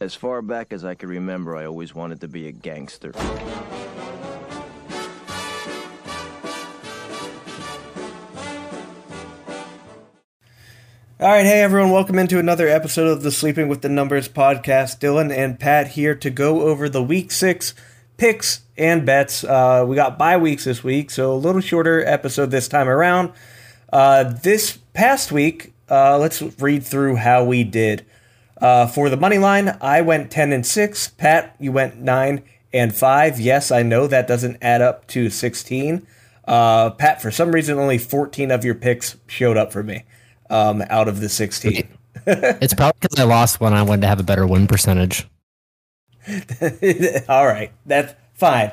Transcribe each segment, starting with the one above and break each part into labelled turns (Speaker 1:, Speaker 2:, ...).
Speaker 1: As far back as I can remember, I always wanted to be a gangster.
Speaker 2: All right, hey everyone, welcome into another episode of the Sleeping with the Numbers podcast. Dylan and Pat here to go over the week six picks and bets. Uh, we got bye weeks this week, so a little shorter episode this time around. Uh, this past week, uh, let's read through how we did. Uh, for the money line, I went 10 and 6. Pat, you went 9 and 5. Yes, I know that doesn't add up to 16. Uh, Pat, for some reason, only 14 of your picks showed up for me um, out of the 16.
Speaker 3: it's probably because I lost one. I wanted to have a better win percentage.
Speaker 2: All right, that's fine.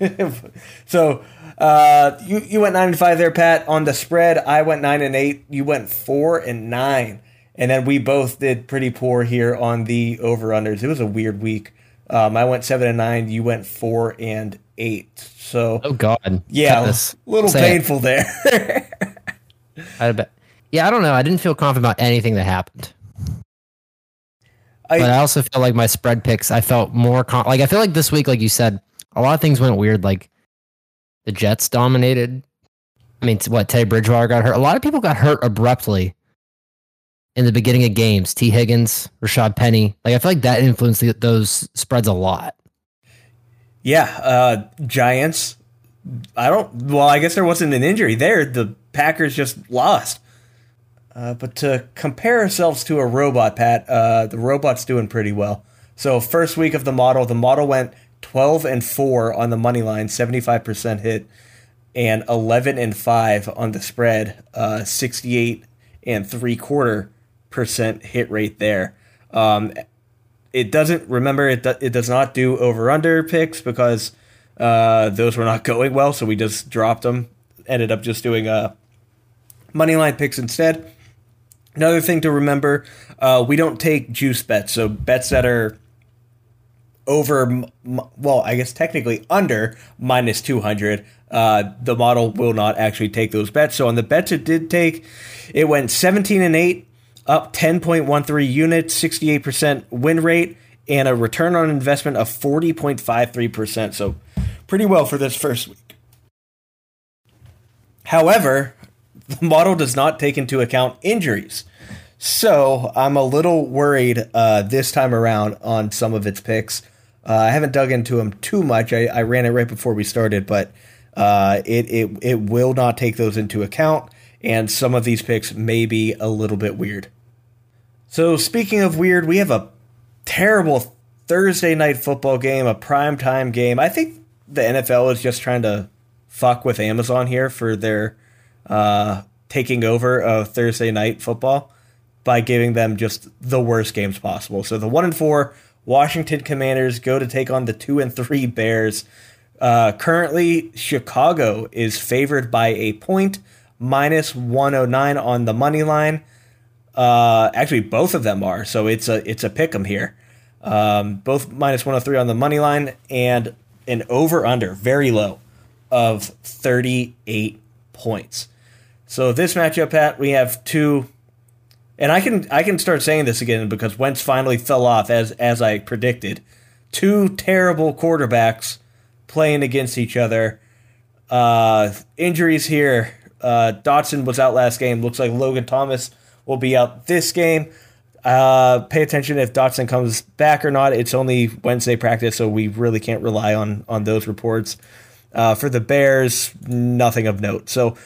Speaker 2: so uh, you you went nine and five there, Pat. On the spread, I went nine and eight. You went four and nine, and then we both did pretty poor here on the over unders. It was a weird week. Um, I went seven and nine. You went four and eight. So
Speaker 3: oh god,
Speaker 2: yeah, a little Say painful it. there.
Speaker 3: I bet. Yeah, I don't know. I didn't feel confident about anything that happened. I, but I also feel like my spread picks. I felt more con- like I feel like this week, like you said, a lot of things went weird. Like the Jets dominated. I mean, what Teddy Bridgewater got hurt. A lot of people got hurt abruptly in the beginning of games. T. Higgins, Rashaad Penny. Like I feel like that influenced the, those spreads a lot.
Speaker 2: Yeah, uh, Giants. I don't. Well, I guess there wasn't an injury there. The Packers just lost. Uh, but to compare ourselves to a robot, Pat, uh, the robot's doing pretty well. So first week of the model, the model went 12 and 4 on the money line, 75% hit, and 11 and 5 on the spread, uh, 68 and three quarter percent hit rate there. Um, it doesn't remember it. Do, it does not do over under picks because uh, those were not going well, so we just dropped them. Ended up just doing uh, money line picks instead. Another thing to remember: uh, we don't take juice bets, so bets that are over, well, I guess technically under minus 200, uh, the model will not actually take those bets. So on the bets it did take, it went 17 and 8, up 10.13 units, 68% win rate, and a return on investment of 40.53%. So pretty well for this first week. However, the model does not take into account injuries. So I'm a little worried uh, this time around on some of its picks. Uh, I haven't dug into them too much. I, I ran it right before we started, but uh, it, it it will not take those into account, and some of these picks may be a little bit weird. So speaking of weird, we have a terrible Thursday night football game, a prime time game. I think the NFL is just trying to fuck with Amazon here for their uh, taking over of Thursday night football by giving them just the worst games possible. So the one and four Washington Commanders go to take on the two and three Bears. Uh, currently, Chicago is favored by a point, minus 109 on the money line. Uh, actually, both of them are, so it's a it's a pick 'em here. Um, both minus 103 on the money line and an over under very low of 38 points. So this matchup, Pat, we have two and I can I can start saying this again because Wentz finally fell off as as I predicted. Two terrible quarterbacks playing against each other. Uh, injuries here. Uh, Dotson was out last game. Looks like Logan Thomas will be out this game. Uh, pay attention if Dotson comes back or not. It's only Wednesday practice, so we really can't rely on on those reports. Uh, for the Bears, nothing of note. So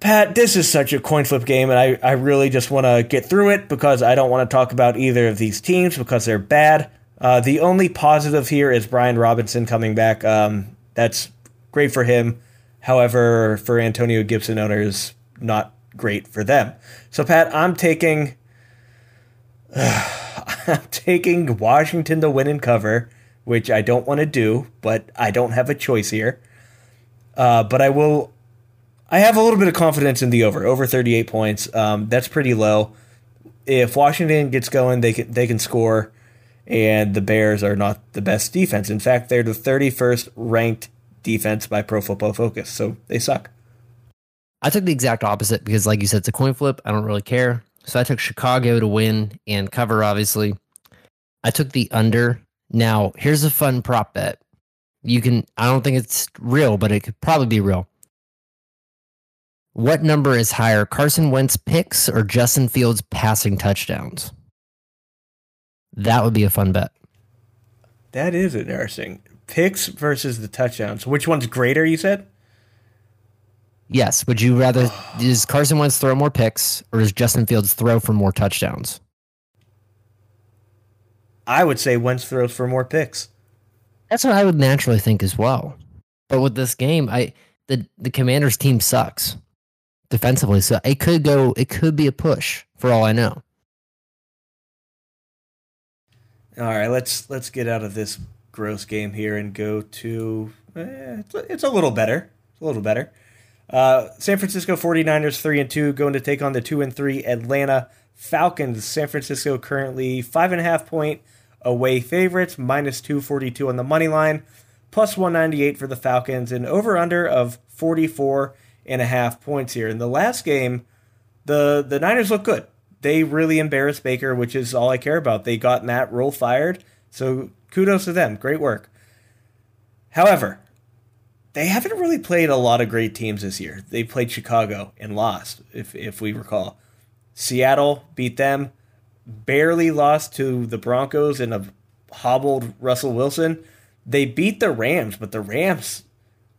Speaker 2: Pat, this is such a coin flip game, and I, I really just want to get through it because I don't want to talk about either of these teams because they're bad. Uh, the only positive here is Brian Robinson coming back. Um, that's great for him. However, for Antonio Gibson owners, not great for them. So, Pat, I'm taking. Uh, I'm taking Washington to win and cover, which I don't want to do, but I don't have a choice here. Uh, but I will I have a little bit of confidence in the over, over 38 points. Um, that's pretty low. If Washington gets going, they can they can score, and the Bears are not the best defense. In fact, they're the 31st ranked defense by Pro Football Focus, so they suck.
Speaker 3: I took the exact opposite because, like you said, it's a coin flip. I don't really care. So I took Chicago to win and cover, obviously. I took the under. Now, here's a fun prop bet. You can, I don't think it's real, but it could probably be real. What number is higher, Carson Wentz picks or Justin Fields passing touchdowns? That would be a fun bet.
Speaker 2: That is interesting. Picks versus the touchdowns. Which one's greater, you said?
Speaker 3: Yes. Would you rather does Carson Wentz throw more picks or does Justin Fields throw for more touchdowns?
Speaker 2: I would say Wentz throws for more picks.
Speaker 3: That's what I would naturally think as well. But with this game, I the the Commanders team sucks defensively, so it could go. It could be a push for all I know.
Speaker 2: All right, let's let's get out of this gross game here and go to eh, it's a little better. It's a little better. Uh, San Francisco 49ers 3 and 2 going to take on the 2 and 3 Atlanta Falcons. San Francisco currently 5.5 point away favorites, minus 242 on the money line, plus 198 for the Falcons, and over under of 44 and a half points here. In the last game, the, the Niners look good. They really embarrassed Baker, which is all I care about. They got Matt Rhule fired, so kudos to them. Great work. However, they haven't really played a lot of great teams this year. They played Chicago and lost, if if we recall. Seattle beat them, barely lost to the Broncos and a hobbled Russell Wilson. They beat the Rams, but the Rams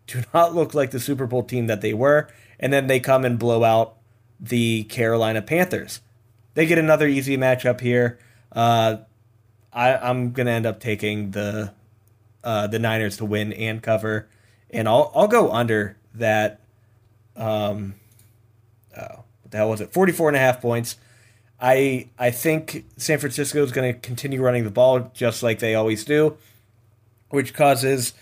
Speaker 2: do not look like the Super Bowl team that they were. And then they come and blow out the Carolina Panthers. They get another easy matchup here. Uh, I, I'm gonna end up taking the uh, the Niners to win and cover and I'll I'll go under that. Um, oh, what the hell was it? 44 and a half points. I I think San Francisco is going to continue running the ball just like they always do, which causes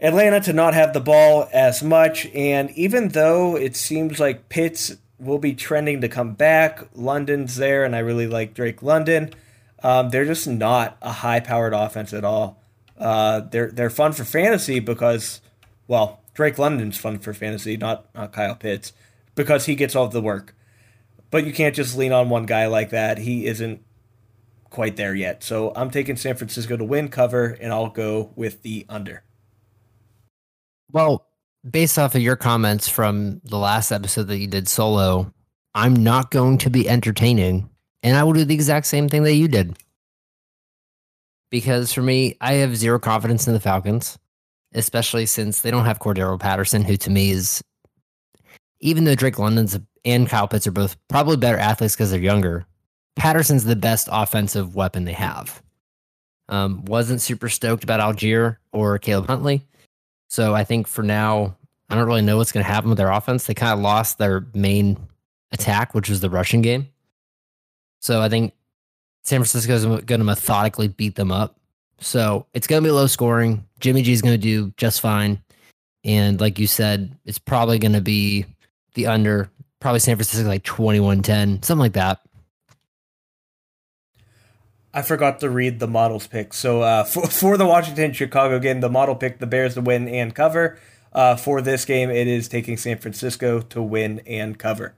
Speaker 2: Atlanta to not have the ball as much. And even though it seems like Pitts will be trending to come back, London's there, and I really like Drake London. Um, they're just not a high-powered offense at all. Uh, they're they're fun for fantasy because well, Drake London's fun for fantasy, not, not Kyle Pitts, because he gets all the work. But you can't just lean on one guy like that. He isn't quite there yet. So I'm taking San Francisco to win cover, and I'll go with the under.
Speaker 3: Well, based off of your comments from the last episode that you did solo, I'm not going to be entertaining, and I will do the exact same thing that you did. Because for me, I have zero confidence in the Falcons especially since they don't have Cordarrelle Patterson, who to me is, even though Drake London's and Kyle Pitts are both probably better athletes because they're younger, Patterson's the best offensive weapon they have. Um, wasn't super stoked about Allgeier or Caleb Huntley. So I think for now, I don't really know what's going to happen with their offense. They kind of lost their main attack, which was the rushing game. So I think San Francisco is going to methodically beat them up. So it's going to be low scoring. Jimmy G is going to do just fine. And like you said, it's probably going to be the under, probably San Francisco like 21 10, something like that.
Speaker 2: I forgot to read the models pick. So uh, for, for the Washington Chicago game, the model picked the Bears to win and cover. Uh, for this game, it is taking San Francisco to win and cover.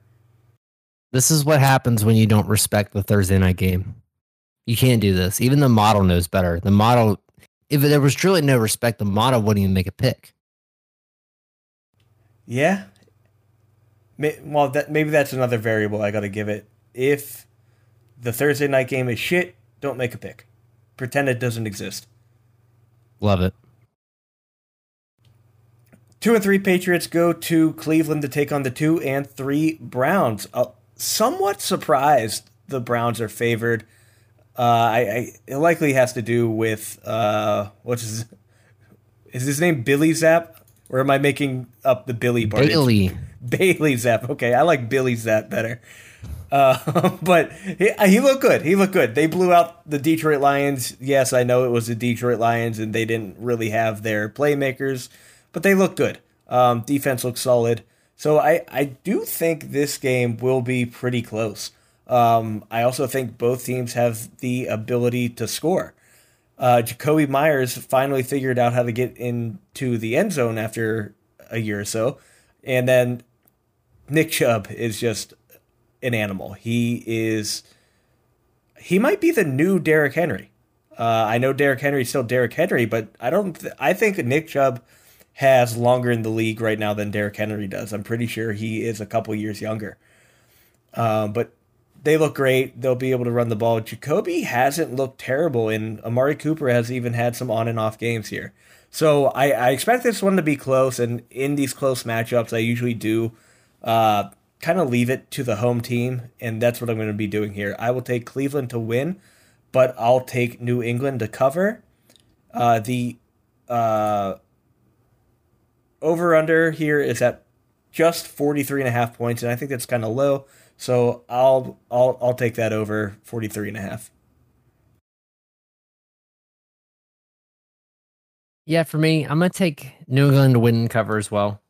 Speaker 3: This is what happens when you don't respect the Thursday night game. You can't do this. Even the model knows better. The model, if there was truly no respect, the model wouldn't even make a pick.
Speaker 2: Yeah. Well, that maybe that's another variable I got to give it. If the Thursday night game is shit, don't make a pick. Pretend it doesn't exist.
Speaker 3: Love it.
Speaker 2: Two and three Patriots go to Cleveland to take on the two and three Browns. Uh, somewhat surprised the Browns are favored. Uh, I, I, it likely has to do with uh, what's his is his name Billy Zap or am I making up the Billy part?
Speaker 3: Bailey
Speaker 2: Bailey Zappe. Okay, I like Billy Zap better. Uh, but he, he looked good. He looked good. They blew out the Detroit Lions. Yes, I know it was the Detroit Lions, and they didn't really have their playmakers, but they looked good. Um, defense looks solid. So I, I do think this game will be pretty close. Um, I also think both teams have the ability to score. Uh, Jakobi Meyers finally figured out how to get into the end zone after a year or so, and then Nick Chubb is just an animal. He is he might be the new Derrick Henry. Uh, I know Derrick Henry is still Derrick Henry, but I don't. Th- I think Nick Chubb has longer in the league right now than Derrick Henry does. I'm pretty sure he is a couple years younger. Uh, but they look great. They'll be able to run the ball. Jacoby hasn't looked terrible, and Amari Cooper has even had some on and off games here. So I, I expect this one to be close, and in these close matchups, I usually do uh, kind of leave it to the home team, and that's what I'm going to be doing here. I will take Cleveland to win, but I'll take New England to cover. Uh, the uh, over under here is at just 43 and a half points, and I think that's kind of low. So I'll I'll I'll take that over 43 and a half.
Speaker 3: Yeah, for me, I'm gonna take New England to win cover as well.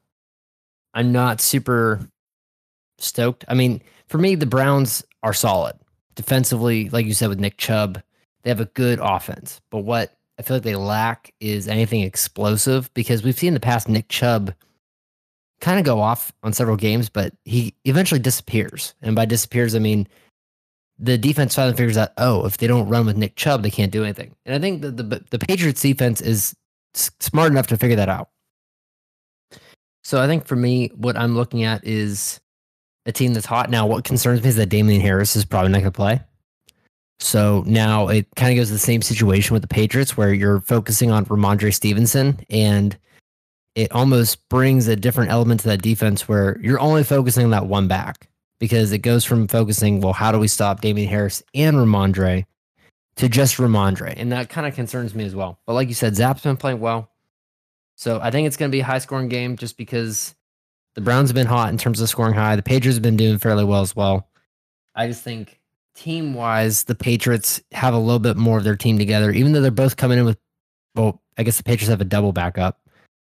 Speaker 3: I'm not super stoked. I mean, for me, the Browns are solid defensively, like you said with Nick Chubb. They have a good offense, but what I feel like they lack is anything explosive because we've seen in the past Nick Chubb kind of go off on several games, but he eventually disappears. And by disappears, I mean the defense finally figures out, oh, if they don't run with Nick Chubb, they can't do anything. And I think the the, the Patriots defense is smart enough to figure that out. So I think for me, what I'm looking at is a team that's hot. Now, what concerns me is that Damien Harris is probably not going to play. So now it kind of goes to the same situation with the Patriots where you're focusing on Rhamondre Stevenson and it almost brings a different element to that defense where you're only focusing on that one back because it goes from focusing, well, how do we stop Damien Harris and Rhamondre to just Rhamondre? And that kind of concerns me as well. But like you said, Zappe's been playing well. So I think it's going to be a high scoring game just because the Browns have been hot in terms of scoring high. The Patriots have been doing fairly well as well. I just think team wise, the Patriots have a little bit more of their team together, even though they're both coming in with, well, I guess the Patriots have a double backup,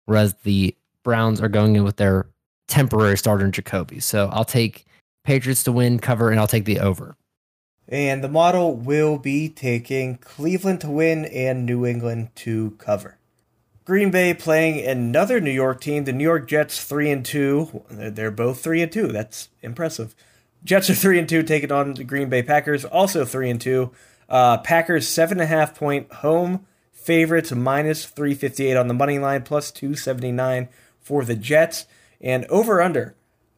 Speaker 3: whereas the Browns are going in with their temporary starter in Jacoby. So I'll take Patriots to win, cover, and I'll take the over.
Speaker 2: And the model will be taking Cleveland to win and New England to cover. Green Bay playing another New York team, the New York Jets, three and two. They're both three and two. That's impressive. Jets are three and two, taking on the Green Bay Packers, also three and two. Uh, Packers seven and a half point home favorites, minus three fifty eight on the money line, plus two seventy nine for the Jets, and over under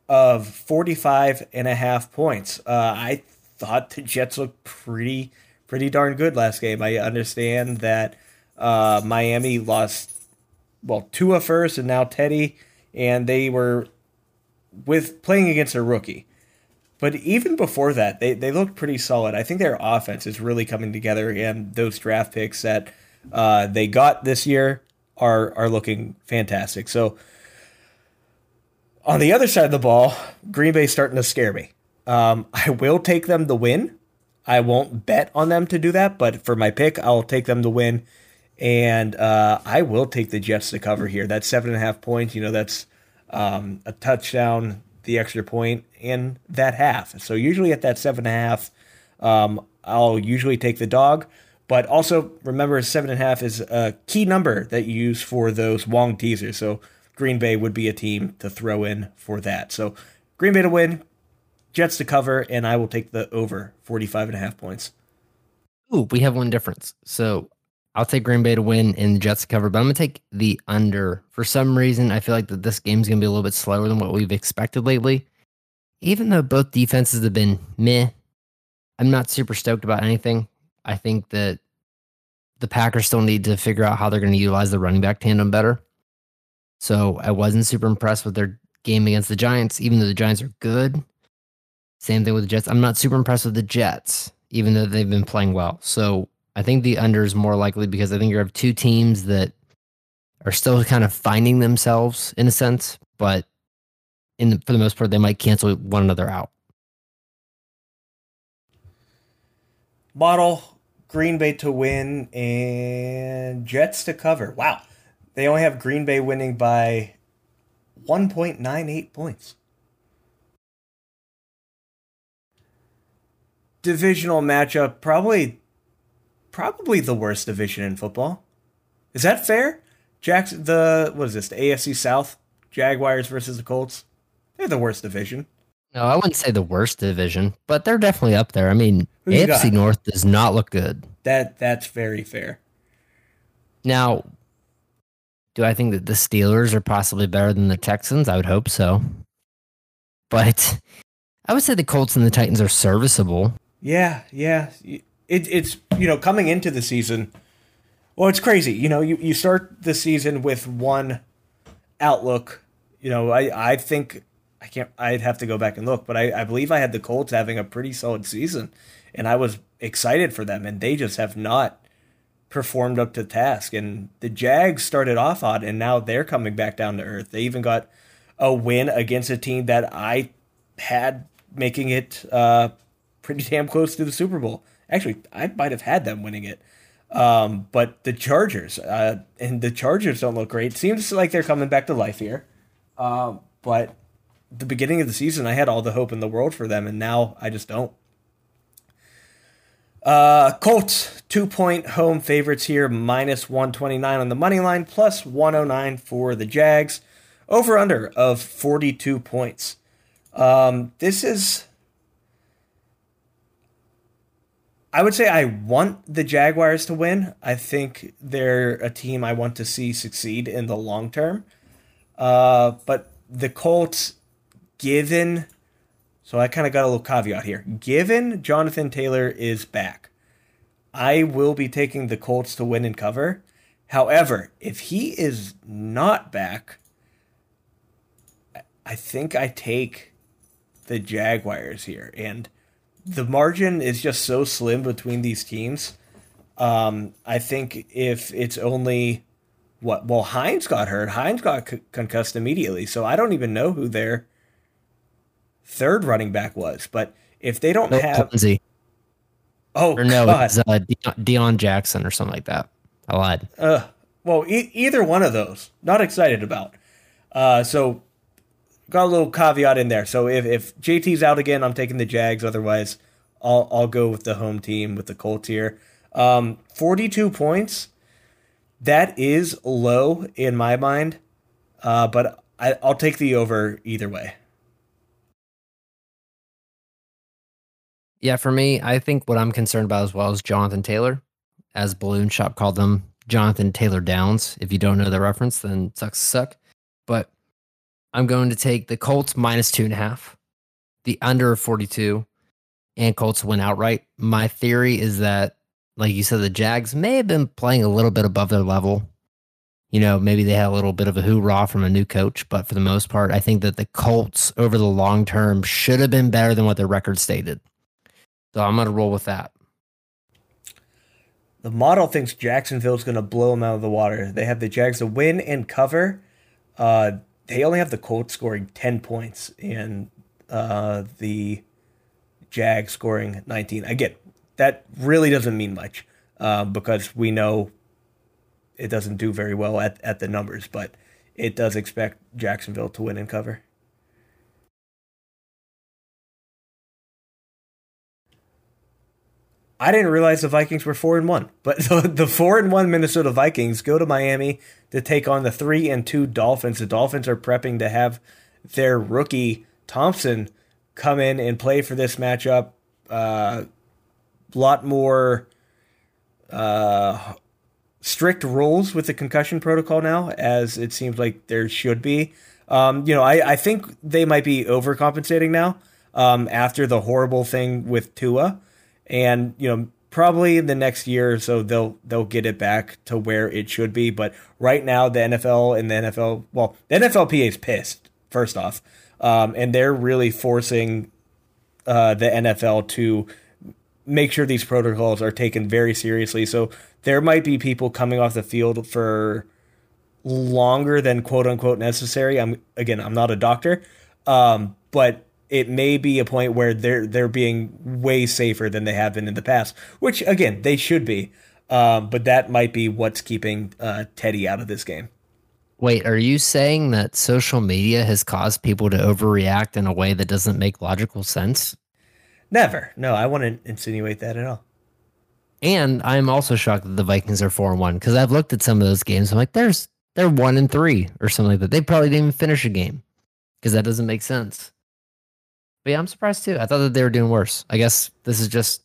Speaker 2: of 45 and a half points. Uh, I thought the Jets looked pretty pretty darn good last game. I understand that uh, Miami lost well, Tua first and now Teddy, and they were with playing against a rookie. But even before that, they, they looked pretty solid. I think their offense is really coming together, and those draft picks that uh, they got this year are are looking fantastic. So on the other side of the ball, Green Bay starting to scare me. Um, I will take them to win. I won't bet on them to do that, but for my pick, I'll take them to win and uh, I will take the Jets to cover here. That's seven and a half points. You know, that's um, a touchdown, the extra point, in that half. So usually at that seven and a half, um, I'll usually take the dog. But also remember, seven and a half is a key number that you use for those Wong teasers. So Green Bay would be a team to throw in for that. So Green Bay to win, Jets to cover, and I will take the over 45 and a half points.
Speaker 3: Ooh, we have one difference. So I'll take Green Bay to win and the Jets to cover, but I'm gonna take the under. For some reason, I feel like that this game's gonna be a little bit slower than what we've expected lately. Even though both defenses have been meh, I'm not super stoked about anything. I think that the Packers still need to figure out how they're going to utilize the running back tandem better. So I wasn't super impressed with their game against the Giants, even though the Giants are good. Same thing with the Jets. I'm not super impressed with the Jets, even though they've been playing well. So I think the under is more likely because I think you have two teams that are still kind of finding themselves in a sense, but in the, for the most part, they might cancel one another out.
Speaker 2: Model Green Bay to win and Jets to cover. Wow. They only have Green Bay winning by 1.98 points. Divisional matchup, probably probably the worst division in football. Is that fair? Jacks the what is this? The AFC South Jaguars versus the Colts. They're the worst division.
Speaker 3: No, I wouldn't say the worst division, but they're definitely up there. I mean, AFC North does not look good.
Speaker 2: That that's very fair.
Speaker 3: Now, do I think that the Steelers are possibly better than the Texans? I would hope so. But I would say the Colts and the Titans are serviceable.
Speaker 2: Yeah, yeah. It, it's, you know, coming into the season, well, it's crazy. You know, you, you start the season with one outlook. You know, I, I think, I can't, I'd have to go back and look, but I, I believe I had the Colts having a pretty solid season, and I was excited for them, and they just have not performed up to task. And the Jags started off odd, and now they're coming back down to earth. They even got a win against a team that I had making it uh, pretty damn close to the Super Bowl. Actually, I might have had them winning it. Um, but the Chargers, uh, and the Chargers don't look great. Seems like they're coming back to life here. Um, but the beginning of the season, I had all the hope in the world for them, and now I just don't. Uh, Colts, two point home favorites here, minus 129 on the money line, plus 109 for the Jags. Over under of 42 points. Um, this is. I would say I want the Jaguars to win. I think they're a team I want to see succeed in the long term. Uh, but the Colts, given so I kind of got a little caveat here. Given Jonathan Taylor is back, I will be taking the Colts to win and cover. However, if he is not back, I think I take the Jaguars here. And the margin is just so slim between these teams. Um, I think if it's only what, well, Hines got hurt. Hines got c- concussed immediately. So I don't even know who they're third running back was. But if they don't have Lindsay.
Speaker 3: Oh or no, God. it's uh, Deon Jackson or something like that. I lied.
Speaker 2: Uh, well, e- either one of those, not excited about. Uh, so got a little caveat in there. So if, if JT's out again, I'm taking the Jags. Otherwise, I'll I'll go with the home team with the Colts here. Um, 42 points. That is low in my mind, uh, but I, I'll take the over either way.
Speaker 3: Yeah, for me, I think what I'm concerned about as well is Jonathan Taylor, as Balloon Shop called them, Jonathan Taylor Downs. If you don't know the reference, then sucks suck. But I'm going to take the Colts minus two and a half, the under 42, and Colts win outright. My theory is that, like you said, the Jags may have been playing a little bit above their level. You know, maybe they had a little bit of a hoorah from a new coach, but for the most part, I think that the Colts over the long term should have been better than what their record stated. So I'm going to roll with that.
Speaker 2: The model thinks Jacksonville's going to blow them out of the water. They have the Jags to win and cover. Uh, they only have the Colts scoring 10 points and uh, the Jags scoring 19. Again, that really doesn't mean much uh, because we know it doesn't do very well at, at the numbers, but it does expect Jacksonville to win and cover. I didn't realize the Vikings were four and one, but the, the four and one Minnesota Vikings go to Miami to take on the three and two Dolphins. The Dolphins are prepping to have their rookie Thompson come in and play for this matchup. A uh, lot more uh, strict rules with the concussion protocol now, as it seems like there should be. Um, you know, I, I think they might be overcompensating now um, after the horrible thing with Tua and you know probably in the next year or so they'll they'll get it back to where it should be. But right now the NFL and the NFL well the NFLPA is pissed first off, um, and they're really forcing uh, the NFL to make sure these protocols are taken very seriously. So there might be people coming off the field for longer than quote unquote necessary. I'm again I'm not a doctor, um, but it may be a point where they're they're being way safer than they have been in the past, which again they should be. Um, but that might be what's keeping uh, Teddy out of this game.
Speaker 3: Wait, are you saying that social media has caused people to overreact in a way that doesn't make logical sense?
Speaker 2: Never. No, I wouldn't insinuate that at all.
Speaker 3: And I'm also shocked that the Vikings are four and one because I've looked at some of those games. I'm like, there's they're one and three or something like that. They probably didn't even finish a game because that doesn't make sense. But yeah, I'm surprised too. I thought that they were doing worse. I guess this is just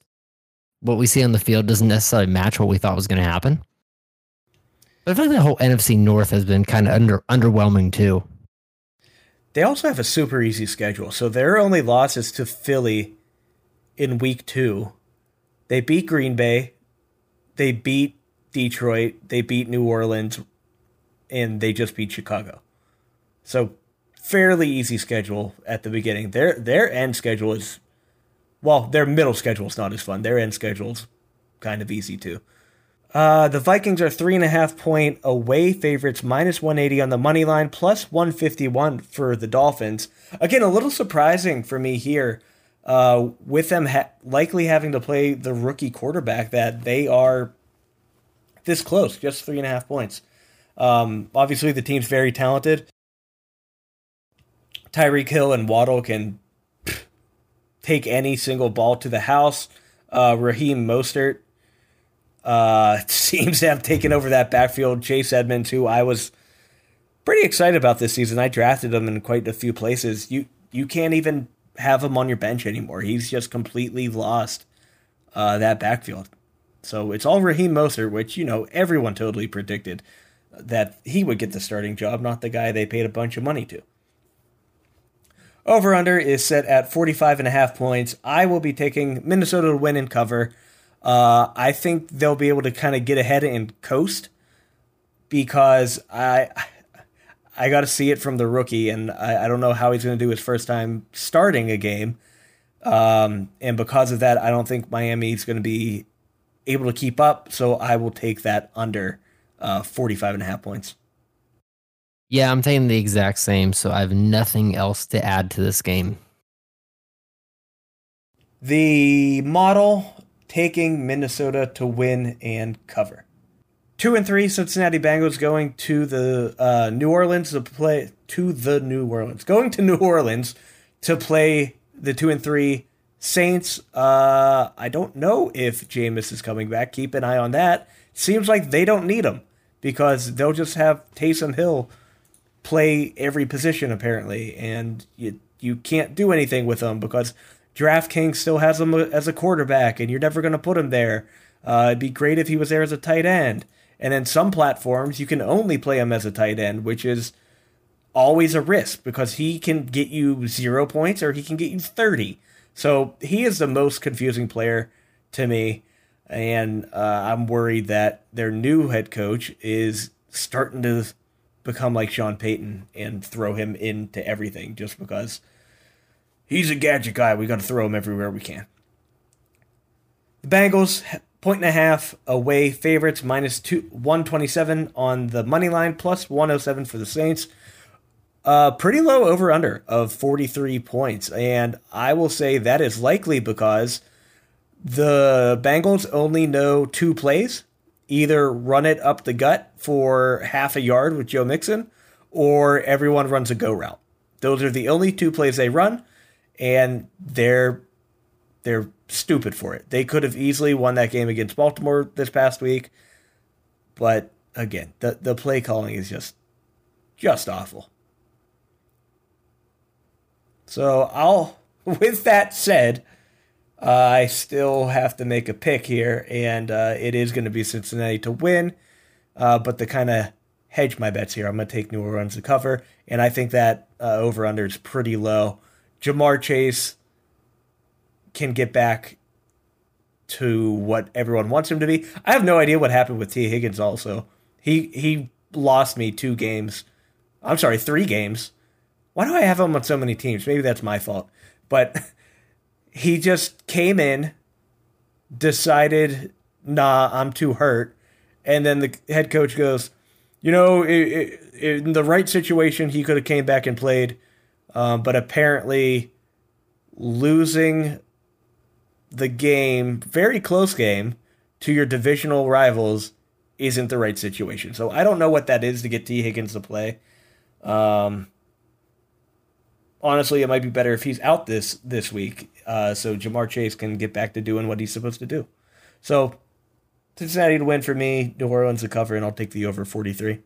Speaker 3: what we see on the field doesn't necessarily match what we thought was going to happen. But I feel like the whole NFC North has been kind of under underwhelming too.
Speaker 2: They also have a super easy schedule. So their only loss is to Philly in week two. They beat Green Bay, they beat Detroit, they beat New Orleans, and they just beat Chicago. So fairly easy schedule at the beginning. Their their end schedule is well, their middle schedule is not as fun. Their end schedule's kind of easy too. Uh, the Vikings are three and a half point away favorites, minus 180 on the money line, plus 151 for the Dolphins. Again, a little surprising for me here, uh, with them ha- likely having to play the rookie quarterback, that they are this close, just three and a half points. Um, obviously, the team's very talented. Tyreek Hill and Waddle can take any single ball to the house. Uh, Raheem Mostert uh, seems to have taken over that backfield. Chase Edmonds, who I was pretty excited about this season, I drafted him in quite a few places. You you can't even have him on your bench anymore. He's just completely lost uh, that backfield. So it's all Raheem Mostert, which you know everyone totally predicted that he would get the starting job, not the guy they paid a bunch of money to. Over under is set at 45 and a half points. I will be taking Minnesota to win and cover. Uh, I think they'll be able to kind of get ahead and coast because I I got to see it from the rookie, and I, I don't know how he's going to do his first time starting a game. Um, and because of that, I don't think Miami's going to be able to keep up. So I will take that under uh, 45 and a half points.
Speaker 3: Yeah, I'm taking the exact same, so I have nothing else to add to this game.
Speaker 2: The model taking Minnesota to win and cover. Two and three Cincinnati Bengals going to the uh, New Orleans to play to the New Orleans going to New Orleans to play the two and three Saints. Uh, I don't know if Jameis is coming back. Keep an eye on that. Seems like they don't need him because they'll just have Taysom Hill play every position apparently, and you you can't do anything with them because DraftKings still has him as a quarterback, and you're never going to put him there. Uh, it'd be great if he was there as a tight end. And then some platforms you can only play him as a tight end, which is always a risk because he can get you zero points or he can get you 30. So he is the most confusing player to me. And uh, I'm worried that their new head coach is starting to become like Sean Payton and throw him into everything just because he's a gadget guy. We got to throw him everywhere we can. The Bengals, point and a half away favorites, minus two, 127 on the money line, plus 107 for the Saints. Uh, pretty low over under of 43 points. And I will say that is likely because the Bengals only know two plays either run it up the gut for half a yard with Joe Mixon, or everyone runs a go route. Those are the only two plays they run, and they're they're stupid for it. They could have easily won that game against Baltimore this past week, but again, the the play calling is just just awful. So I'll with that said, uh, I still have to make a pick here, and uh, it is going to be Cincinnati to win. Uh, but to kind of hedge my bets here, I'm going to take New Orleans to cover, and I think that uh, over under is pretty low. Ja'Marr Chase can get back to what everyone wants him to be. I have no idea what happened with Tee Higgins. Also, he he lost me two games. I'm sorry, three games. Why do I have him on so many teams? Maybe that's my fault, but. he just came in, decided, nah, I'm too hurt. And then the head coach goes, you know, it, it, in the right situation, he could have came back and played. Um, but apparently, losing the game, very close game, to your divisional rivals isn't the right situation. So I don't know what that is to get T. Higgins to play. Um, honestly, it might be better if he's out this this week, uh, so Ja'Marr Chase can get back to doing what he's supposed to do. So Cincinnati to win for me, New Orleans to cover, and I'll take the over forty three.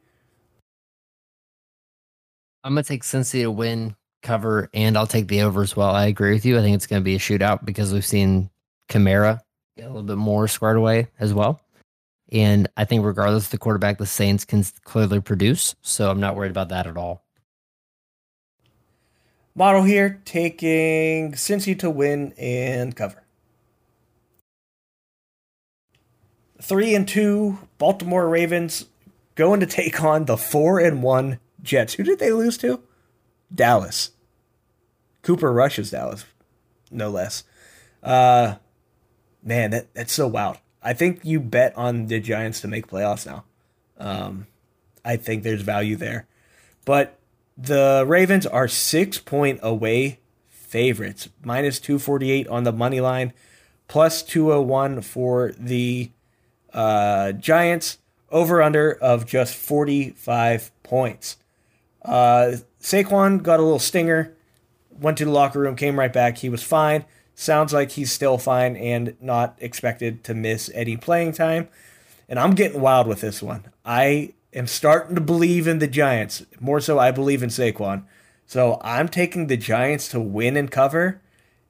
Speaker 3: I'm gonna take Cincy to win, cover and I'll take the over as well. I agree with you. I think it's going to be a shootout because we've seen Kamara get a little bit more squared away as well. And I think regardless of the quarterback, the Saints can clearly produce. So I'm not worried about that at all.
Speaker 2: Model here taking Cincy to win and cover. Three and two Baltimore Ravens going to take on the four and one Jets. Who did they lose to? Dallas. Cooper Rush's Dallas, no less. Uh, man, that, that's so wild. I think you bet on the Giants to make playoffs now. Um, I think there's value there. But the Ravens are six point away favorites, minus 248 on the money line, plus 201 for the uh, Giants, over under of just 45 points. Uh, Saquon got a little stinger, went to the locker room, came right back. He was fine. Sounds like he's still fine and not expected to miss any playing time. And I'm getting wild with this one. I am starting to believe in the Giants. More so, I believe in Saquon. So I'm taking the Giants to win and cover,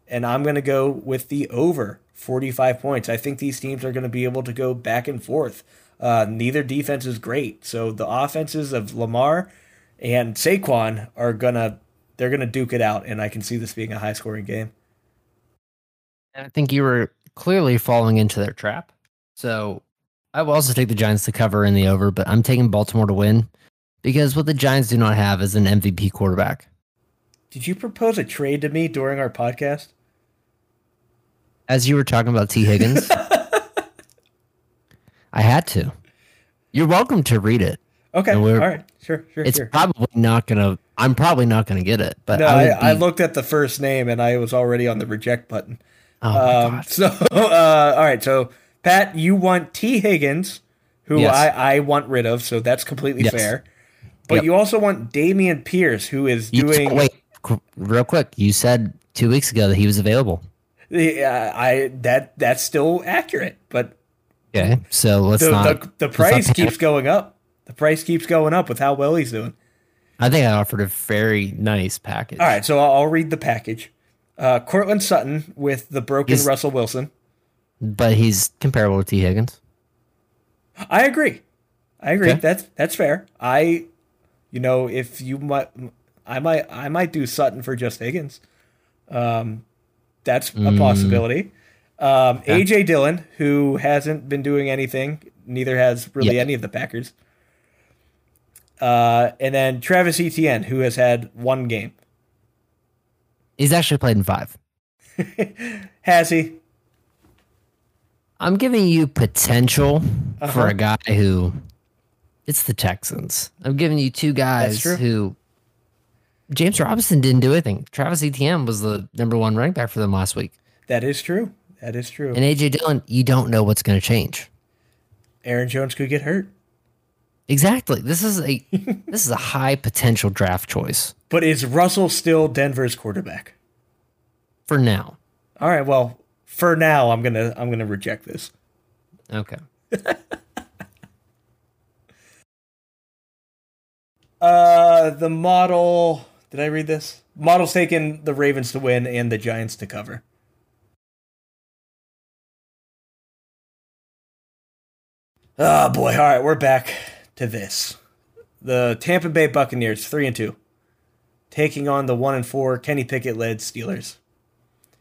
Speaker 2: and I'm going to go with the over 45 points. I think these teams are going to be able to go back and forth. Uh, neither defense is great. So the offenses of Lamar and Saquon are gonna they're gonna duke it out, and I can see this being a high scoring game.
Speaker 3: I think you were clearly falling into their trap. So I will also take the Giants to cover in the over, but I'm taking Baltimore to win because what the Giants do not have is an MVP quarterback.
Speaker 2: Did you propose a trade to me during our podcast?
Speaker 3: As you were talking about T. Higgins, I had to. You're welcome to read it.
Speaker 2: Okay. All right. Sure. Sure.
Speaker 3: It's
Speaker 2: sure.
Speaker 3: probably not gonna. I'm probably not gonna get it. But
Speaker 2: no,
Speaker 3: I,
Speaker 2: I,
Speaker 3: be,
Speaker 2: I, looked at the first name and I was already on the reject button.
Speaker 3: Oh um,
Speaker 2: so, uh, all right. So, Pat, you want T. Higgins, who yes. I, I want rid of. So that's completely yes. fair. But yep. you also want Dameon Pierce, who is doing.
Speaker 3: Wait, real quick. You said two weeks ago that he was available.
Speaker 2: Yeah, I that that's still accurate, but
Speaker 3: okay. So let's
Speaker 2: the,
Speaker 3: not.
Speaker 2: The, the price keeps going up. The price keeps going up with how well he's doing.
Speaker 3: I think I offered a very nice package.
Speaker 2: All right, so I'll, I'll read the package. Uh, Courtland Sutton with the broken Russell Wilson,
Speaker 3: but he's comparable to T. Higgins.
Speaker 2: I agree. I agree. Okay. That's that's fair. I, you know, if you might, I might, I might do Sutton for just Higgins. Um, that's a mm. possibility. Um, yeah. AJ Dillon, who hasn't been doing anything, neither has really yep. any of the Packers. Uh, and then Travis Etienne, who has had one game.
Speaker 3: He's actually played in five.
Speaker 2: has he?
Speaker 3: I'm giving you potential uh-huh. for a guy who it's the Texans. I'm giving you two guys who James Robinson didn't do anything. Travis Etienne was the number one running back for them last week.
Speaker 2: That is true. That is true.
Speaker 3: And AJ Dillon, you don't know what's going to change.
Speaker 2: Aaron Jones could get hurt.
Speaker 3: Exactly. This is a this is a high potential draft choice.
Speaker 2: But is Russell still Denver's quarterback?
Speaker 3: For now.
Speaker 2: All right. Well, for now, I'm gonna I'm gonna reject this.
Speaker 3: Okay.
Speaker 2: uh, the model. Did I read this? Model's taking the Ravens to win and the Giants to cover. Oh boy! All right, we're back to this. The Tampa Bay Buccaneers, three and two, taking on the one and four Kenny Pickett led Steelers.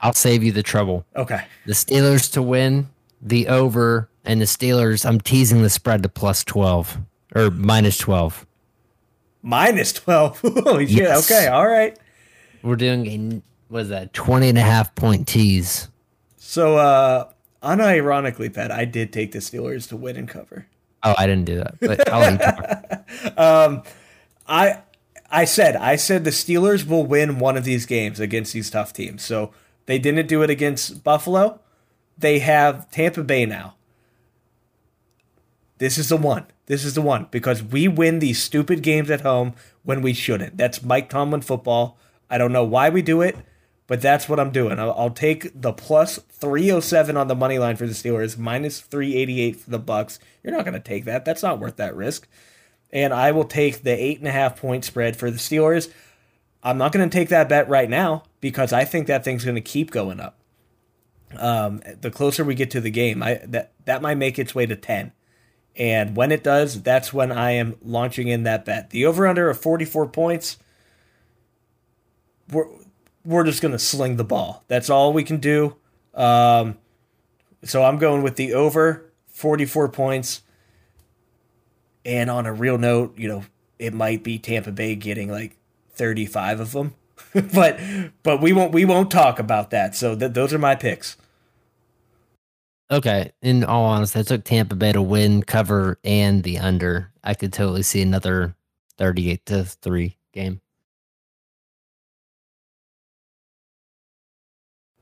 Speaker 3: I'll save you the trouble.
Speaker 2: Okay.
Speaker 3: The Steelers to win, the over, and the Steelers. I'm teasing the spread to plus twelve or minus twelve.
Speaker 2: Minus twelve. Holy shit! Yes. Okay, all right.
Speaker 3: We're doing a what is that 20 and a half point tease.
Speaker 2: So, uh, unironically, Pat, I did take the Steelers to win and cover.
Speaker 3: Oh, I didn't do that. But I'll let
Speaker 2: um, I I said I said the Steelers will win one of these games against these tough teams. So they didn't do it against Buffalo. They have Tampa Bay now. This is the one. This is the one because we win these stupid games at home when we shouldn't. That's Mike Tomlin football. I don't know why we do it. But that's what I'm doing. I'll, I'll, take the plus 307 on the money line for the Steelers, minus 388 for the Bucks. You're not going to take that. That's not worth that risk. And I will take the eight and a half point spread for the Steelers. I'm not going to take that bet right now because I think that thing's going to keep going up. Um, the closer we get to the game, I that that might make its way to 10. And when it does, that's when I am launching in that bet. The over under of 44 points, we're, we're just going to sling the ball. That's all we can do. Um, so I'm going with the over 44 points. And on a real note, you know, it might be Tampa Bay getting like 35 of them. but but we won't we won't talk about that. So th- those are my picks.
Speaker 3: Okay. In all honesty, I took Tampa Bay to win, cover, and the under. I could totally see another 38 to 3 game.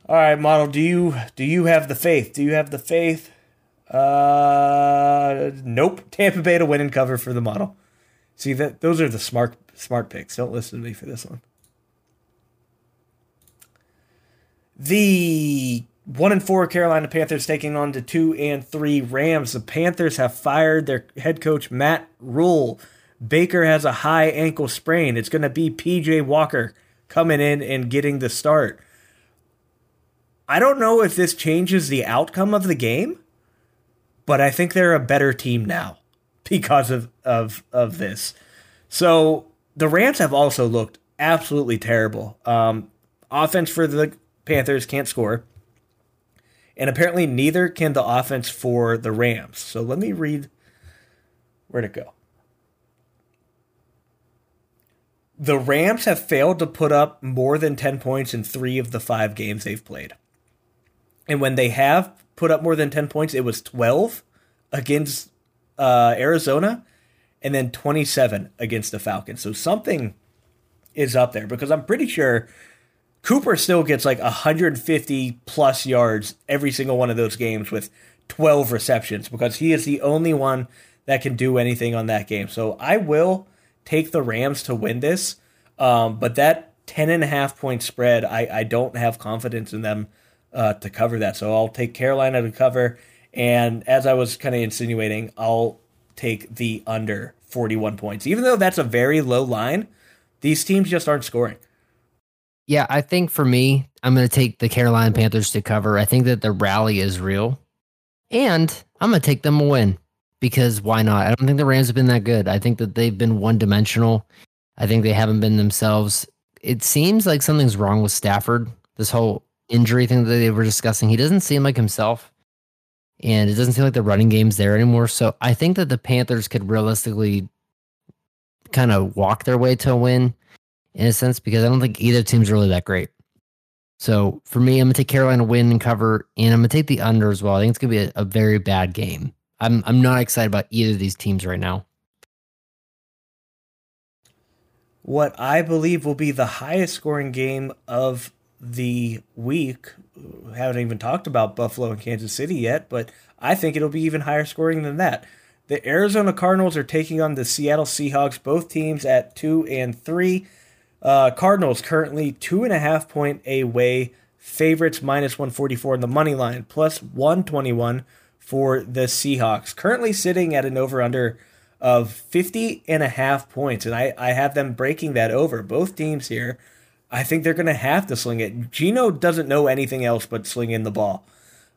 Speaker 2: All right, model. Do you do you have the faith? Do you have the faith? Uh, nope. Tampa Bay to win and cover for the model. See that those are the smart smart picks. Don't listen to me for this one. The one and four Carolina Panthers taking on the two and three Rams. The Panthers have fired their head coach Matt Rhule. Baker has a high ankle sprain. It's going to be PJ Walker coming in and getting the start. I don't know if this changes the outcome of the game, but I think they're a better team now because of of of this. So the Rams have also looked absolutely terrible. Um, offense for the Panthers can't score. And apparently, neither can the offense for the Rams. So let me read where'd it go? The Rams have failed to put up more than 10 points in three of the five games they've played. And when they have put up more than 10 points, it was 12 against uh, Arizona and then 27 against the Falcons. So something is up there because I'm pretty sure Cooper still gets like 150 plus yards every single one of those games with 12 receptions because he is the only one that can do anything on that game. So I will take the Rams to win this. Um, but that 10 and a half point spread, I, I don't have confidence in them uh, to cover that. So I'll take Carolina to cover. And as I was kind of insinuating, I'll take the under 41 points. Even though that's a very low line, these teams just aren't scoring.
Speaker 3: Yeah, I think for me, I'm going to take the Carolina Panthers to cover. I think that the rally is real. And I'm going to take them a win because why not? I don't think the Rams have been that good. I think that they've been one dimensional. I think they haven't been themselves. It seems like something's wrong with Stafford. This whole injury thing that they were discussing, he doesn't seem like himself. And it doesn't seem like the running game's there anymore. So I think that the Panthers could realistically kind of walk their way to a win in a sense because I don't think either team's really that great. So for me, I'm gonna take Carolina win and cover, and I'm gonna take the under as well. I think it's gonna be a, a very bad game. I'm I'm not excited about either of these teams right now.
Speaker 2: What I believe will be the highest scoring game of the week. Haven't even talked about Buffalo and Kansas City yet, but I think it'll be even higher scoring than that. The Arizona Cardinals are taking on the Seattle Seahawks, both teams at two and three. Uh, Cardinals currently two and a half point away favorites minus 144 in the money line, plus 121 for the Seahawks. Currently sitting at an over under of 50 and a half points, and I, I have them breaking that over. Both teams here, I think they're going to have to sling it. Geno doesn't know anything else but sling in the ball.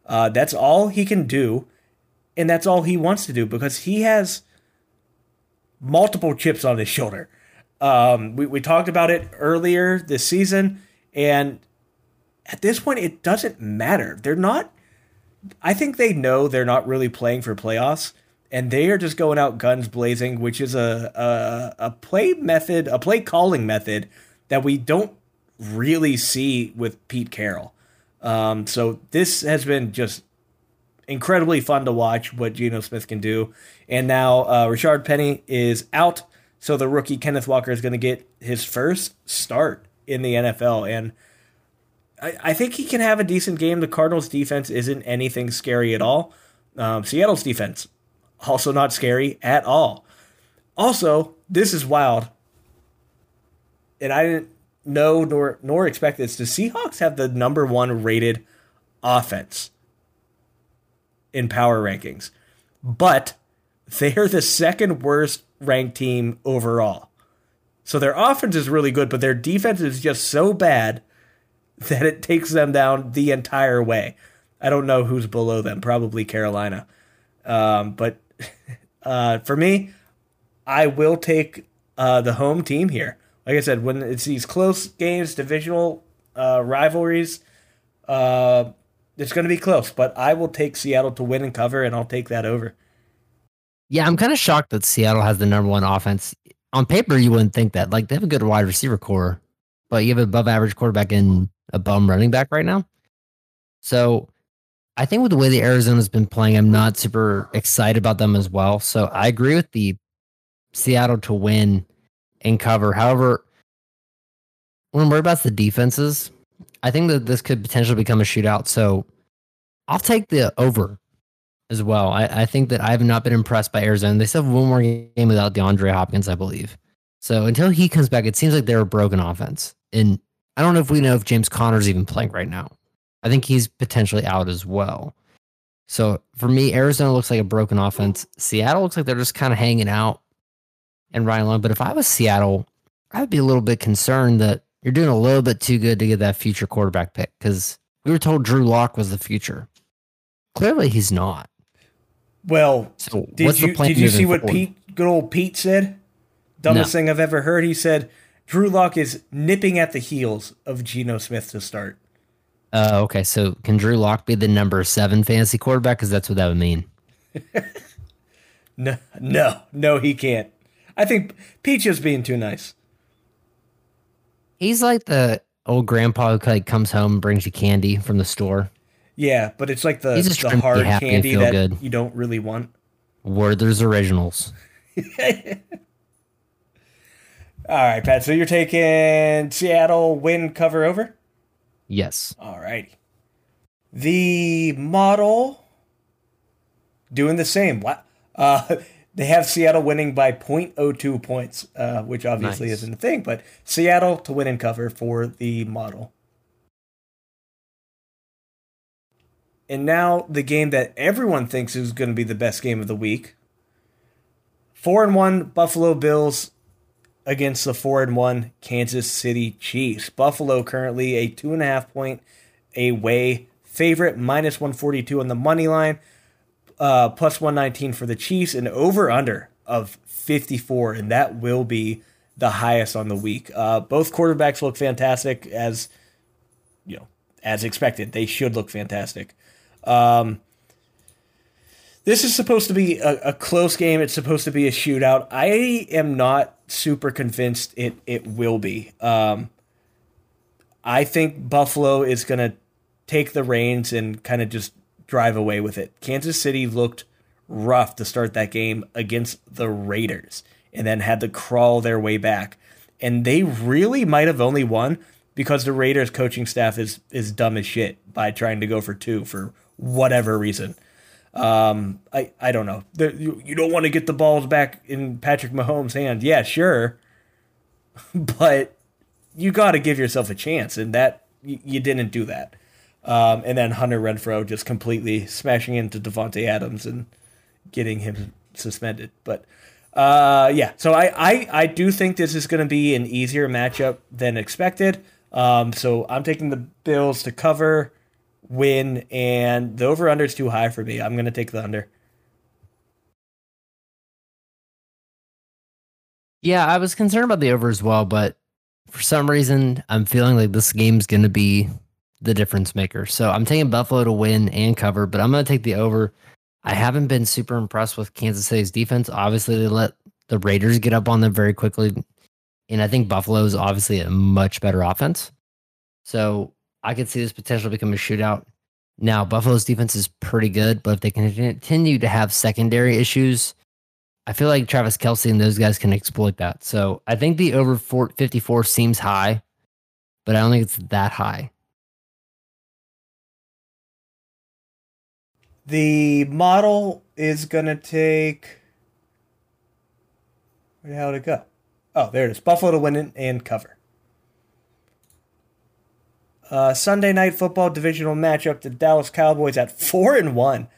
Speaker 2: Uh, that's all he can do, and that's all he wants to do because he has multiple chips on his shoulder. Um, we, we talked about it earlier this season, and at this point, it doesn't matter. They're not, I think they know they're not really playing for playoffs, and they are just going out guns blazing, which is a, a, a play method, a play calling method that we don't really see with Pete Carroll. Um, so this has been just incredibly fun to watch what Geno Smith can do. And now uh, Rashaad Penny is out. So the rookie Kenneth Walker is going to get his first start in the NFL, and I, I, think he can have a decent game. The Cardinals' defense isn't anything scary at all. Um, Seattle's defense also not scary at all. Also, this is wild, and I didn't know nor nor expect this. The Seahawks have the number one rated offense in power rankings, but they're the second worst ranked team overall. So their offense is really good, but their defense is just so bad that it takes them down the entire way. I don't know who's below them, probably Carolina. Um, but uh, for me, I will take uh, the home team here. Like I said, when it's these close games, divisional uh, rivalries, uh, it's going to be close. But I will take Seattle to win and cover, and I'll take that over.
Speaker 3: Yeah, I'm kind of shocked that Seattle has the number one offense. On paper, you wouldn't think that. Like they have a good wide receiver core, but you have an above average quarterback and a bum running back right now. So I think with the way the Arizona's been playing, I'm not super excited about them as well. So I agree with the Seattle to win and cover. However, when we're about the defenses. I think that this could potentially become a shootout. So I'll take the over as well. I, I think that I have not been impressed by Arizona. They still have one more game without DeAndre Hopkins, I believe. So until he comes back, it seems like they're a broken offense. And I don't know if we know if James Conner's even playing right now. I think he's potentially out as well. So for me, Arizona looks like a broken offense. Seattle looks like they're just kind of hanging out and riding along. But if I was Seattle, I'd be a little bit concerned that you're doing a little bit too good to get that future quarterback pick because we were told Drew Lock was the future. Clearly, he's not.
Speaker 2: Well, so did you did you see what forward? Pete, good old Pete said? Dumbest no. thing I've ever heard. He said Drew Lock is nipping at the heels of Geno Smith to start.
Speaker 3: Uh, okay, so can Drew Lock be the number seven fantasy quarterback? Because that's what that would mean.
Speaker 2: no, no, no, he can't. I think Pete is being too nice.
Speaker 3: He's like the old grandpa who like comes home and brings you candy from the store.
Speaker 2: Yeah, but it's like the, the hard candy that good. you don't really want.
Speaker 3: Werther's Originals.
Speaker 2: All right, Pat. So you're taking Seattle win cover over?
Speaker 3: Yes.
Speaker 2: All righty. The model doing the same. Uh, they have Seattle winning by 0.02 points, uh, which obviously nice. isn't a thing, but Seattle to win and cover for the model. And now the game that everyone thinks is going to be the best game of the week. Four and one Buffalo Bills against the four and one Kansas City Chiefs. Buffalo currently a two and a half point away favorite, minus 142 on the money line, uh, plus 119 for the Chiefs, and over under of 54, and that will be the highest on the week. Uh, both quarterbacks look fantastic as you know, as expected. They should look fantastic. Um, this is supposed to be a, a, close game. It's supposed to be a shootout. I am not super convinced it it will be. Um, I think Buffalo is going to take the reins and kind of just drive away with it. Kansas City looked rough to start that game against the Raiders and then had to crawl their way back. And they really might have only won because the Raiders coaching staff is is dumb as shit by trying to go for two for whatever reason. Um, I, I don't know. The, you, you don't want to get the balls back in Patrick Mahomes' hand. Yeah, sure. but you got to give yourself a chance, and that you, you didn't do that. Um, and then Hunter Renfrow just completely smashing into Davante Adams and getting him suspended. But uh, yeah, so I, I, I do think this is going to be an easier matchup than expected. Um, so I'm taking the Bills to cover win, and the over under is too high for me. I'm going to take the under.
Speaker 3: Yeah, I was concerned about the over as well, but for some reason, I'm feeling like this game's going to be the difference maker. So I'm taking Buffalo to win and cover, but I'm going to take the over. I haven't been super impressed with Kansas City's defense. Obviously, they let the Raiders get up on them very quickly. And I think Buffalo is obviously a much better offense. So I could see this potentially become a shootout. Now, Buffalo's defense is pretty good, but if they continue to have secondary issues, I feel like Travis Kelce and those guys can exploit that. So I think the over 54 seems high, but I don't think it's that high.
Speaker 2: The model is going to take. Where the hell did it go? Oh, there it is. Buffalo to win and cover. Uh, Sunday night football divisional matchup: the Dallas Cowboys at four and one,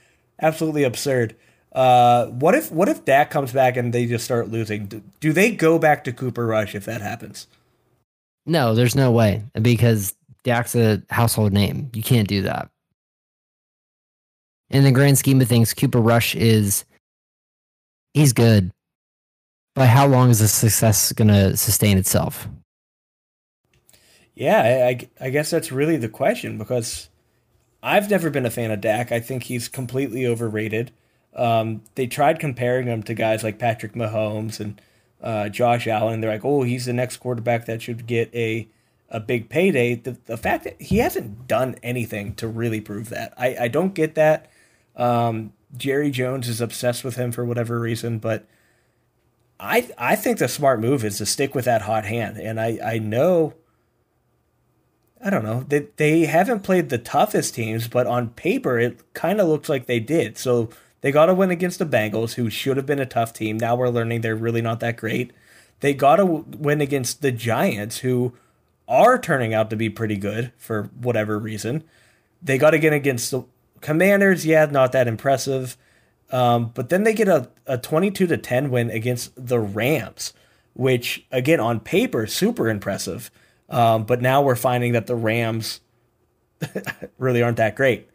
Speaker 2: absolutely absurd. Uh, what if what if Dak comes back and they just start losing? Do, do they go back to Cooper Rush if that happens?
Speaker 3: No, there's no way because Dak's a household name. You can't do that. In the grand scheme of things, Cooper Rush is he's good. But how long is the success going to sustain itself?
Speaker 2: Yeah, I, I guess that's really the question because I've never been a fan of Dak. I think he's completely overrated. Um, they tried comparing him to guys like Patrick Mahomes and uh, Josh Allen. They're like, oh, he's the next quarterback that should get a a big payday. The, the fact that he hasn't done anything to really prove that, I, I don't get that. Um, Jerry Jones is obsessed with him for whatever reason, but I I think the smart move is to stick with that hot hand. And I, I know I don't know. They they haven't played the toughest teams, but on paper it kind of looks like they did. So they got to win against the Bengals, who should have been a tough team. Now we're learning they're really not that great. They got to win against the Giants, who are turning out to be pretty good for whatever reason. They got to against the Commanders. Yeah, not that impressive. Um, but then they get a, a 22 to 10 win against the Rams, which again on paper super impressive. Um, but now we're finding that the Rams really aren't that great.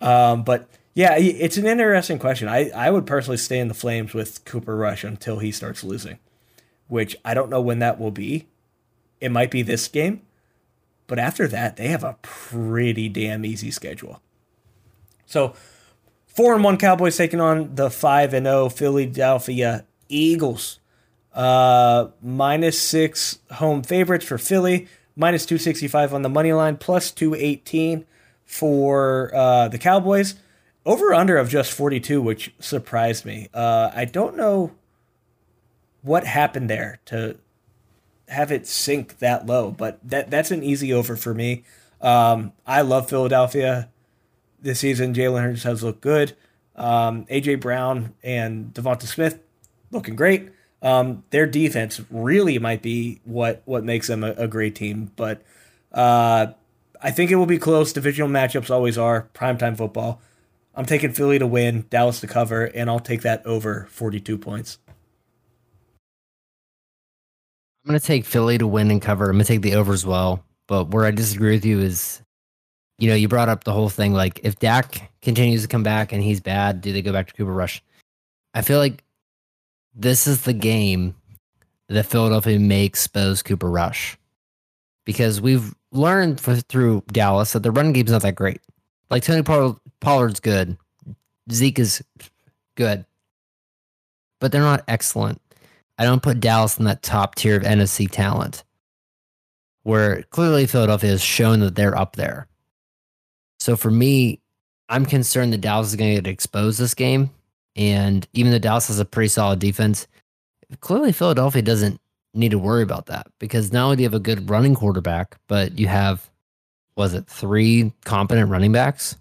Speaker 2: Um, but yeah, it's an interesting question. I, I would personally stay in the Flames with Cooper Rush until he starts losing, which I don't know when that will be. It might be this game, but after that, they have a pretty damn easy schedule. So, four and one Cowboys taking on the five and zero oh Philadelphia Eagles. Uh, minus six home favorites for Philly, minus 265 on the money line, plus 218 for uh, the Cowboys. Over under of just 42, which surprised me. Uh, I don't know what happened there to have it sink that low, but that that's an easy over for me. Um, I love Philadelphia this season. Jalen Hurts has looked good. Um, AJ Brown and DeVonta Smith looking great. Um, their defense really might be what what makes them a, a great team. But uh, I think it will be close. Divisional matchups always are. Primetime football. I'm taking Philly to win, Dallas to cover, and I'll take that over 42 points.
Speaker 3: I'm going to take Philly to win and cover. I'm going to take the over as well. But where I disagree with you is, you know, you brought up the whole thing like if Dak continues to come back and he's bad, do they go back to Cooper Rush? I feel like this is the game that Philadelphia may expose Cooper Rush because we've learned for, through Dallas that the running game's not that great. Like Tony Pollard's good, Zeke is good, but they're not excellent. I don't put Dallas in that top tier of NFC talent, where clearly Philadelphia has shown that they're up there. So for me, I'm concerned that Dallas is going to get exposed this game and even though Dallas has a pretty solid defense, clearly Philadelphia doesn't need to worry about that because not only do you have a good running quarterback, but you have, was it three competent running backs,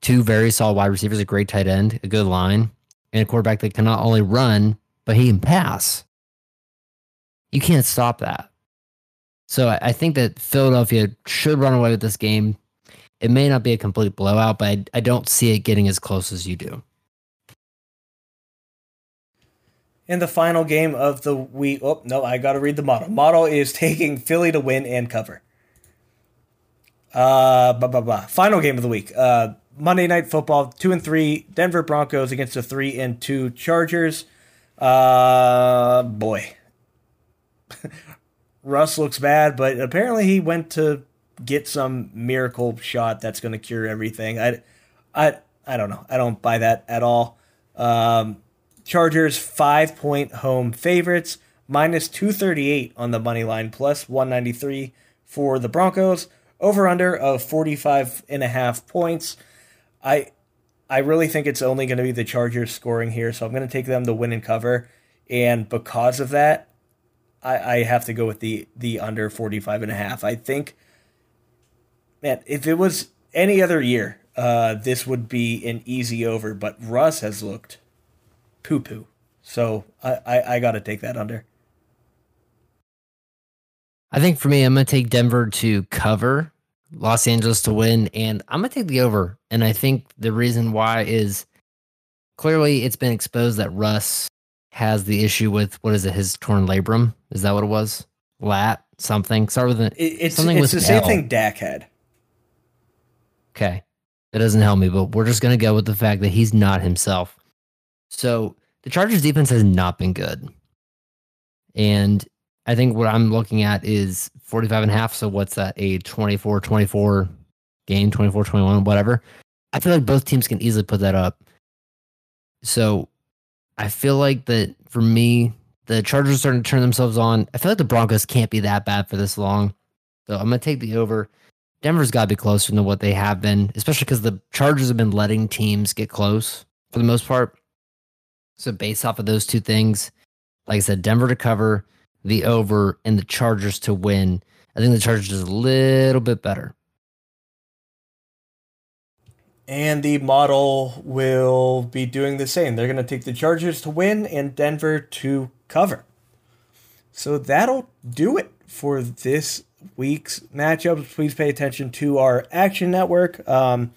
Speaker 3: two very solid wide receivers, a great tight end, a good line, and a quarterback that can not only run, but he can pass. You can't stop that. So I think that Philadelphia should run away with this game. It may not be a complete blowout, but I, I don't see it getting as close as you do.
Speaker 2: in the final game of the week. Oh, no, I got to read the model. Model is taking Philly to win and cover. Uh, blah, blah, blah. Final game of the week. Uh, Monday Night Football, two and three. Denver Broncos against the three and two Chargers. Uh, boy, Russ looks bad, but apparently he went to get some miracle shot that's going to cure everything. I, I, I don't know. I don't buy that at all. Um, Chargers five point home favorites, minus 238 on the money line, plus 193 for the Broncos. Over under of 45 and a half points. I I really think it's only going to be the Chargers scoring here, so I'm going to take them to win and cover. And because of that, I, have to go with the the under 45 and a half. I think, man, if it was any other year, uh, this would be an easy over. But Russ has looked poo poo. So I, I, I got to take that under.
Speaker 3: I think for me, I'm going to take Denver to cover, Los Angeles to win, and I'm going to take the over. And I think the reason why is clearly it's been exposed that Russ has the issue with what is it? His torn labrum? Is that what it was? Lat something? Start with an,
Speaker 2: it, it's something it's the same L. thing Dak had.
Speaker 3: Okay, that doesn't help me, but we're just gonna go with the fact that he's not himself. So the Chargers defense has not been good. And I think what I'm looking at is 45 and a half. So what's that? A 24 24 game, 24 21, whatever. I feel like both teams can easily put that up. So I feel like that for me, the Chargers are starting to turn themselves on. I feel like the Broncos can't be that bad for this long. So I'm going to take the over. Denver's got to be closer than what they have been, especially because the Chargers have been letting teams get close for the most part. So based off of those two things, like I said, Denver to cover the over and the Chargers to win. I think the Chargers is a little bit better.
Speaker 2: And the model will be doing the same. They're going to take the Chargers to win and Denver to cover. So that'll do it for this week's matchups. Please pay attention to our Action Network. Um,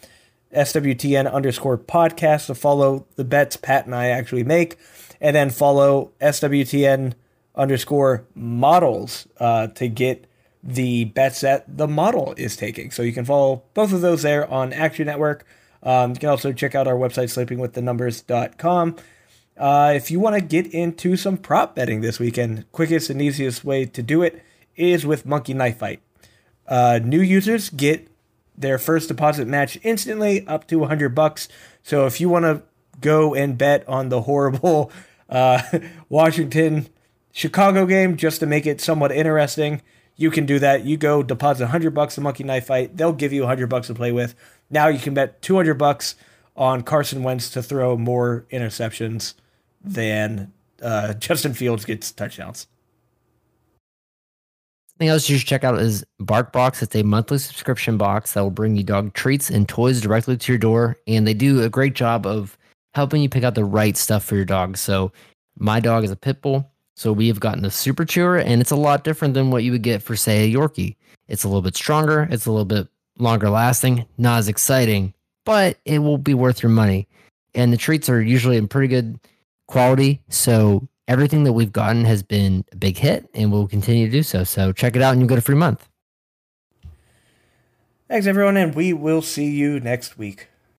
Speaker 2: SWTN underscore podcast to follow the bets Pat and I actually make, and then follow SWTN underscore models uh, to get the bets that the model is taking. So you can follow both of those there on Action Network. Um, you can also check out our website, sleepingwiththenumbers.com. Uh, if you want to get into some prop betting this weekend, quickest and easiest way to do it is with Monkey Knife Fight. Uh, new users get their first deposit match instantly up to 100 bucks. So if you want to go and bet on the horrible uh, Washington Chicago game just to make it somewhat interesting, you can do that. You go deposit 100 bucks to Monkey Knife Fight. They'll give you 100 bucks to play with. Now you can bet 200 bucks on Carson Wentz to throw more interceptions than uh, Justin Fields gets touchdowns.
Speaker 3: Something else you should check out is BarkBox. It's a monthly subscription box that will bring you dog treats and toys directly to your door. And they do a great job of helping you pick out the right stuff for your dog. So, my dog is a pit bull. So, we have gotten a super chewer, and it's a lot different than what you would get for, say, a Yorkie. It's a little bit stronger, it's a little bit longer lasting, not as exciting, but it will be worth your money. And the treats are usually in pretty good quality. So, everything that we've gotten has been a big hit and we'll continue to do so. So check it out and you get a free month.
Speaker 2: Thanks, everyone, and we will see you next week.